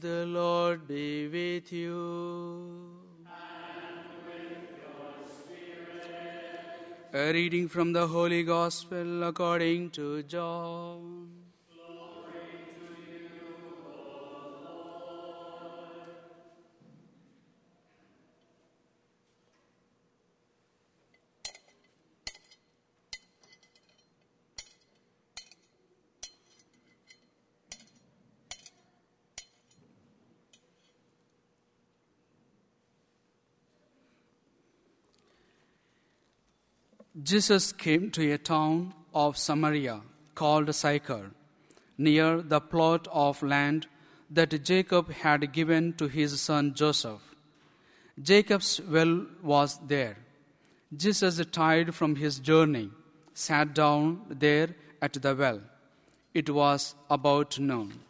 The Lord be with you. A reading from the Holy Gospel according to John. Jesus came to a town of Samaria called Sychar, near the plot of land that Jacob had given to his son Joseph. Jacob's well was there. Jesus, tired from his journey, sat down there at the well. It was about noon.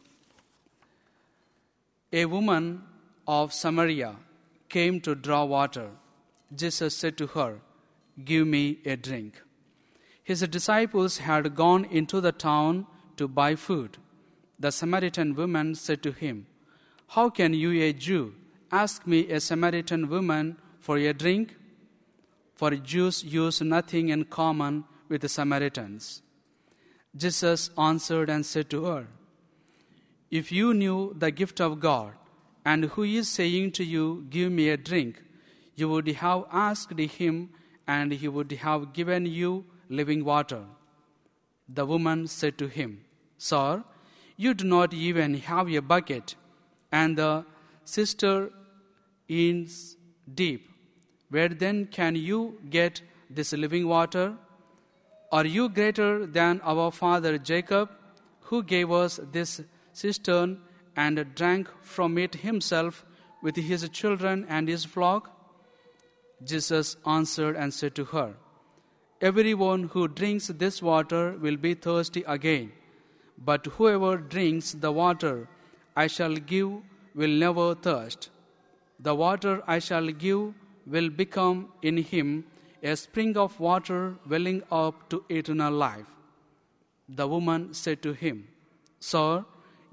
A woman of Samaria came to draw water. Jesus said to her, Give me a drink. His disciples had gone into the town to buy food. The Samaritan woman said to him, How can you, a Jew, ask me, a Samaritan woman, for a drink? For Jews use nothing in common with the Samaritans. Jesus answered and said to her, If you knew the gift of God, and who is saying to you, Give me a drink, you would have asked him and he would have given you living water. The woman said to him, Sir, you do not even have a bucket, and the sister is deep. Where then can you get this living water? Are you greater than our father Jacob, who gave us this cistern and drank from it himself with his children and his flock? Jesus answered and said to her, Everyone who drinks this water will be thirsty again, but whoever drinks the water I shall give will never thirst. The water I shall give will become in him a spring of water welling up to eternal life. The woman said to him, Sir,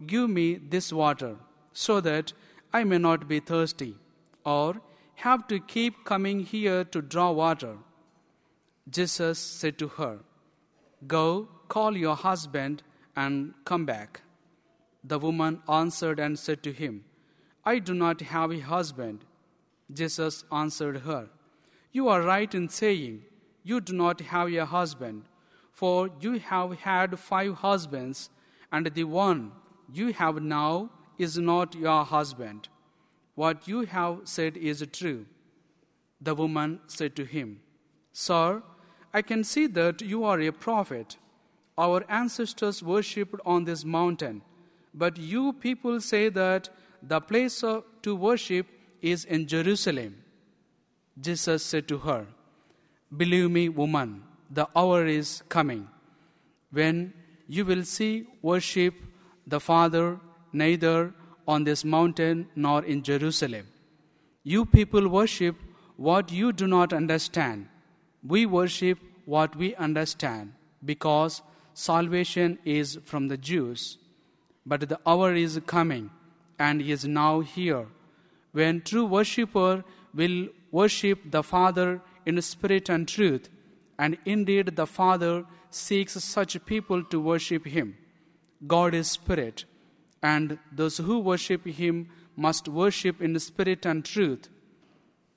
give me this water, so that I may not be thirsty, or have to keep coming here to draw water. Jesus said to her, Go, call your husband and come back. The woman answered and said to him, I do not have a husband. Jesus answered her, You are right in saying, You do not have a husband, for you have had five husbands, and the one you have now is not your husband. What you have said is true. The woman said to him, Sir, I can see that you are a prophet. Our ancestors worshipped on this mountain, but you people say that the place to worship is in Jerusalem. Jesus said to her, Believe me, woman, the hour is coming when you will see worship the Father neither on this mountain nor in Jerusalem. You people worship what you do not understand. We worship what we understand because salvation is from the Jews. But the hour is coming and is now here when true worshipper will worship the Father in spirit and truth. And indeed, the Father seeks such people to worship Him. God is spirit, and those who worship him must worship in spirit and truth.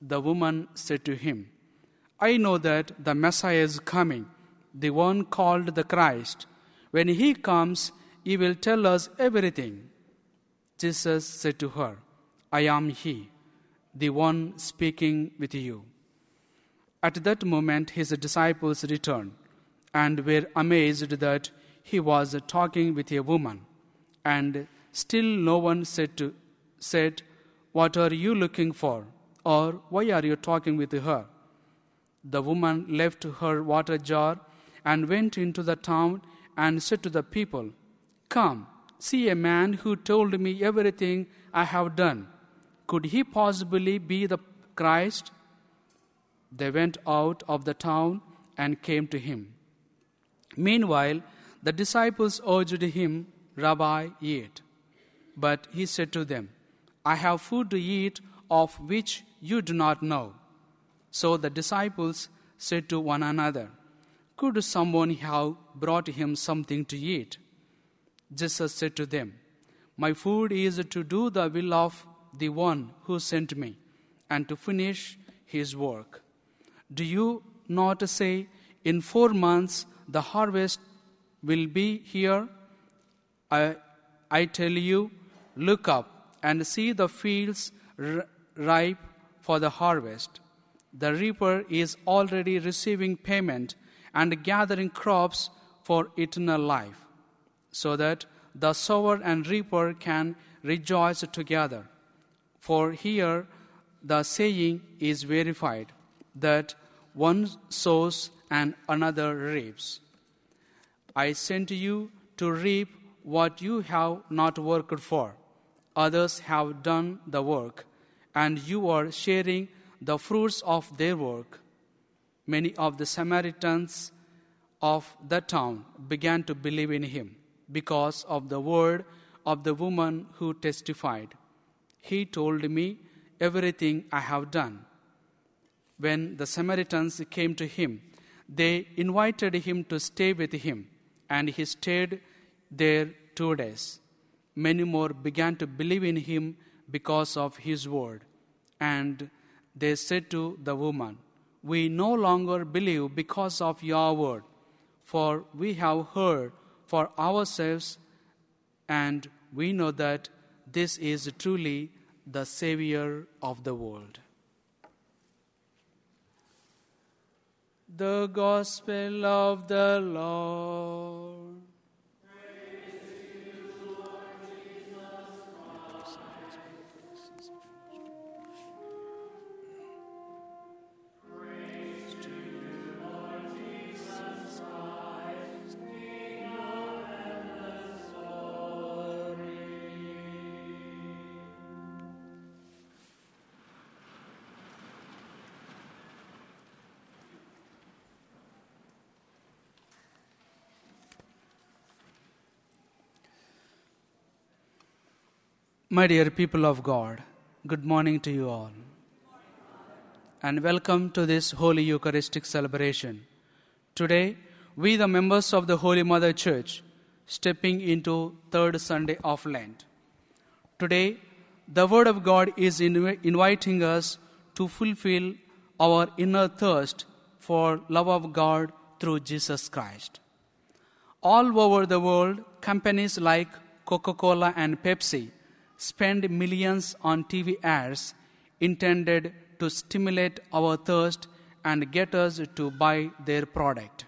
The woman said to him, I know that the Messiah is coming, the one called the Christ. When he comes, he will tell us everything. Jesus said to her, I am he, the one speaking with you. At that moment, his disciples returned and were amazed that he was talking with a woman and still no one said, to, said, What are you looking for? or Why are you talking with her? The woman left her water jar and went into the town and said to the people, Come, see a man who told me everything I have done. Could he possibly be the Christ? They went out of the town and came to him. Meanwhile, the disciples urged him, Rabbi, eat. But he said to them, I have food to eat of which you do not know. So the disciples said to one another, Could someone have brought him something to eat? Jesus said to them, My food is to do the will of the one who sent me and to finish his work. Do you not say, In four months the harvest will be here? I, I tell you, look up and see the fields r- ripe for the harvest. The reaper is already receiving payment and gathering crops for eternal life, so that the sower and reaper can rejoice together. For here the saying is verified that one sows and another reaps. I sent you to reap what you have not worked for. Others have done the work, and you are sharing the fruits of their work. Many of the Samaritans of the town began to believe in him because of the word of the woman who testified. He told me everything I have done. When the Samaritans came to him, they invited him to stay with him, and he stayed there two days. Many more began to believe in him because of his word. And they said to the woman, We no longer believe because of your word, for we have heard for ourselves, and we know that this is truly the Savior of the world. The Gospel of the Lord. My dear people of God, good morning to you all. And welcome to this Holy Eucharistic celebration. Today, we, the members of the Holy Mother Church, stepping into third Sunday of Lent. Today, the Word of God is inv- inviting us to fulfill our inner thirst for love of God through Jesus Christ. All over the world, companies like Coca Cola and Pepsi spend millions on TV ads intended to stimulate our thirst and get us to buy their product.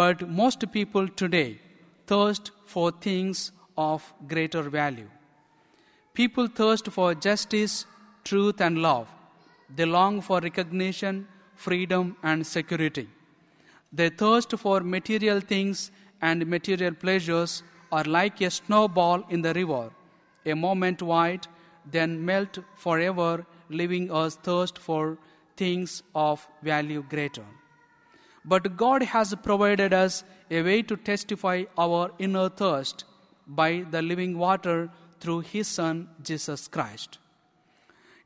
But most people today thirst for things of greater value. People thirst for justice, truth, and love. They long for recognition, freedom, and security. They thirst for material things and material pleasures are like a snowball in the river, a moment white, then melt forever, leaving us thirst for things of value greater. But God has provided us a way to testify our inner thirst by the living water through His Son, Jesus Christ.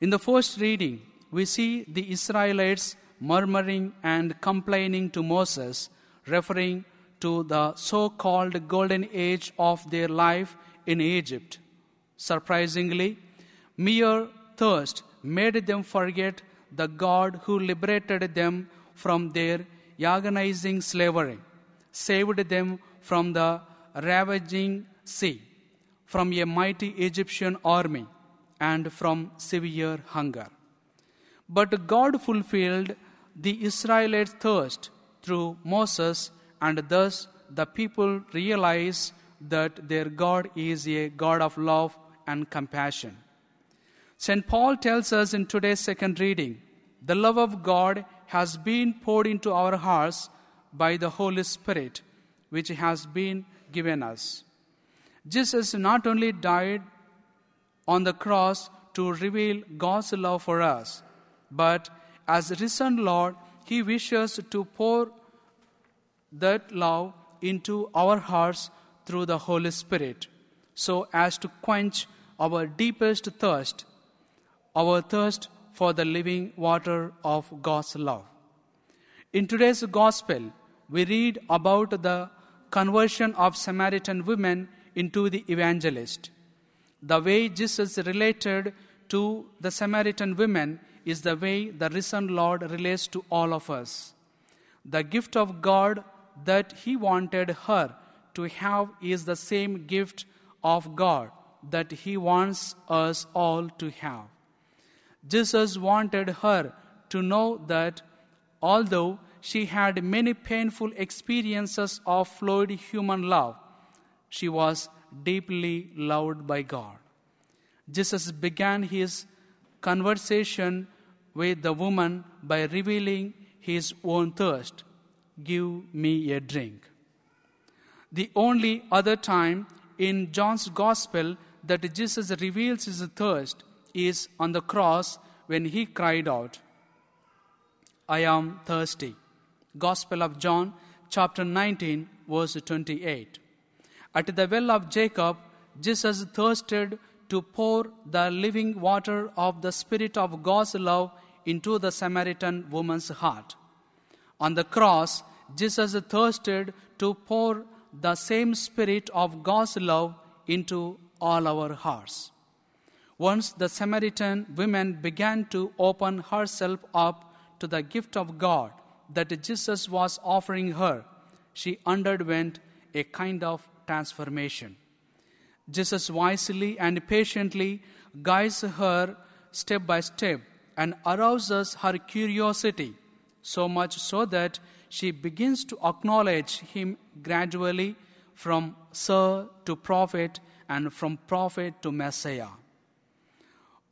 In the first reading, we see the Israelites murmuring and complaining to Moses, referring to the so called golden age of their life in Egypt. Surprisingly, mere thirst made them forget the God who liberated them from their agonizing slavery, saved them from the ravaging sea, from a mighty Egyptian army, and from severe hunger. But God fulfilled the Israelites' thirst through Moses, and thus the people realize that their God is a God of love and compassion. St. Paul tells us in today's second reading the love of God has been poured into our hearts by the Holy Spirit, which has been given us. Jesus not only died on the cross to reveal God's love for us, but as risen Lord, He wishes to pour that love into our hearts through the Holy Spirit, so as to quench our deepest thirst, our thirst for the living water of God's love. In today's gospel, we read about the conversion of Samaritan women into the evangelist. The way Jesus related to the Samaritan women is the way the risen Lord relates to all of us. The gift of God that He wanted her to have is the same gift of God that He wants us all to have. Jesus wanted her to know that although she had many painful experiences of flawed human love, she was deeply loved by God. Jesus began his conversation with the woman by revealing his own thirst Give me a drink. The only other time in John's Gospel that Jesus reveals his thirst is on the cross when he cried out, I am thirsty. Gospel of John, chapter 19, verse 28. At the well of Jacob, Jesus thirsted to pour the living water of the Spirit of God's love into the Samaritan woman's heart. On the cross, Jesus thirsted to pour the same Spirit of God's love into all our hearts. Once the Samaritan woman began to open herself up to the gift of God that Jesus was offering her, she underwent a kind of transformation. Jesus wisely and patiently guides her step by step and arouses her curiosity, so much so that she begins to acknowledge him gradually from Sir to Prophet and from Prophet to Messiah.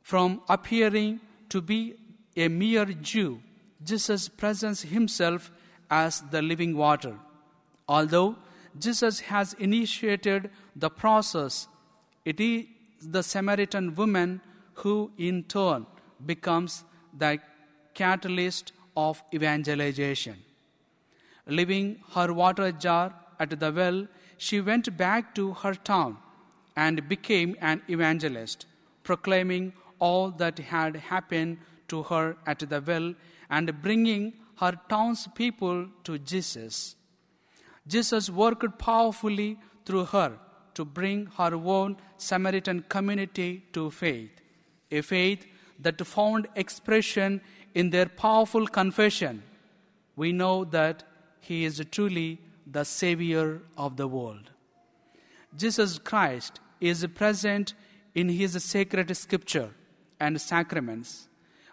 From appearing to be a mere Jew, Jesus presents himself as the living water. Although Jesus has initiated the process, it is the Samaritan woman who in turn becomes the catalyst of evangelization. Leaving her water jar at the well, she went back to her town and became an evangelist, proclaiming all that had happened to her at the well and bringing her townspeople to Jesus. Jesus worked powerfully through her to bring her own Samaritan community to faith, a faith that found expression in their powerful confession. We know that He is truly the Savior of the world. Jesus Christ is present in His sacred scripture and sacraments.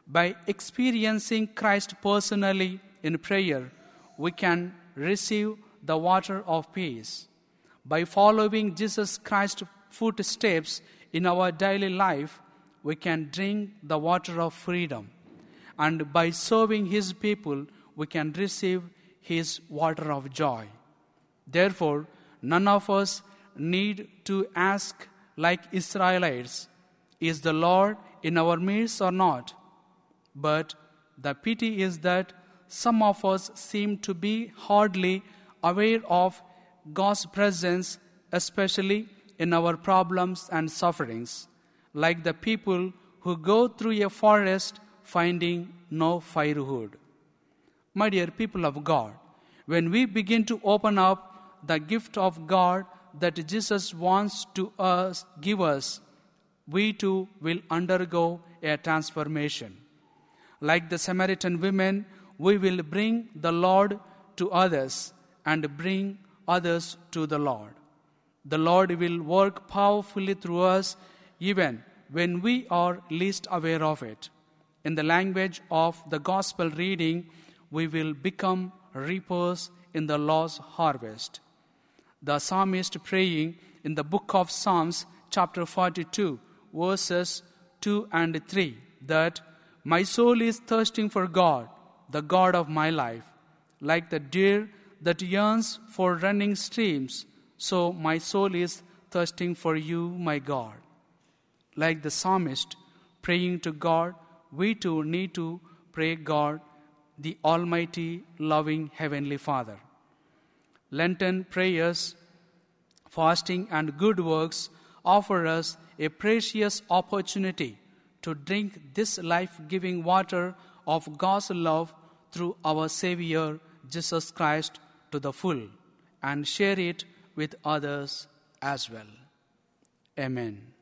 By experiencing Christ personally in prayer, we can receive the water of peace. By following Jesus Christ's footsteps in our daily life, we can drink the water of freedom. And by serving His people, we can receive His water of joy. Therefore, none of us need to ask like Israelites, Is the Lord in our midst or not? But the pity is that some of us seem to be hardly aware of God's presence, especially in our problems and sufferings, like the people who go through a forest finding no firewood. My dear people of God, when we begin to open up the gift of God that Jesus wants to us, give us, we too will undergo a transformation. Like the Samaritan women, we will bring the Lord to others and bring others to the Lord. The Lord will work powerfully through us even when we are least aware of it. In the language of the gospel reading, we will become reapers in the Lord's harvest. The psalmist praying in the book of Psalms, chapter 42, verses 2 and 3, that my soul is thirsting for God, the God of my life. Like the deer that yearns for running streams, so my soul is thirsting for you, my God. Like the psalmist praying to God, we too need to pray God, the Almighty, loving Heavenly Father. Lenten prayers, fasting, and good works offer us a precious opportunity to drink this life giving water of God's love through our Savior Jesus Christ to the full and share it with others as well. Amen.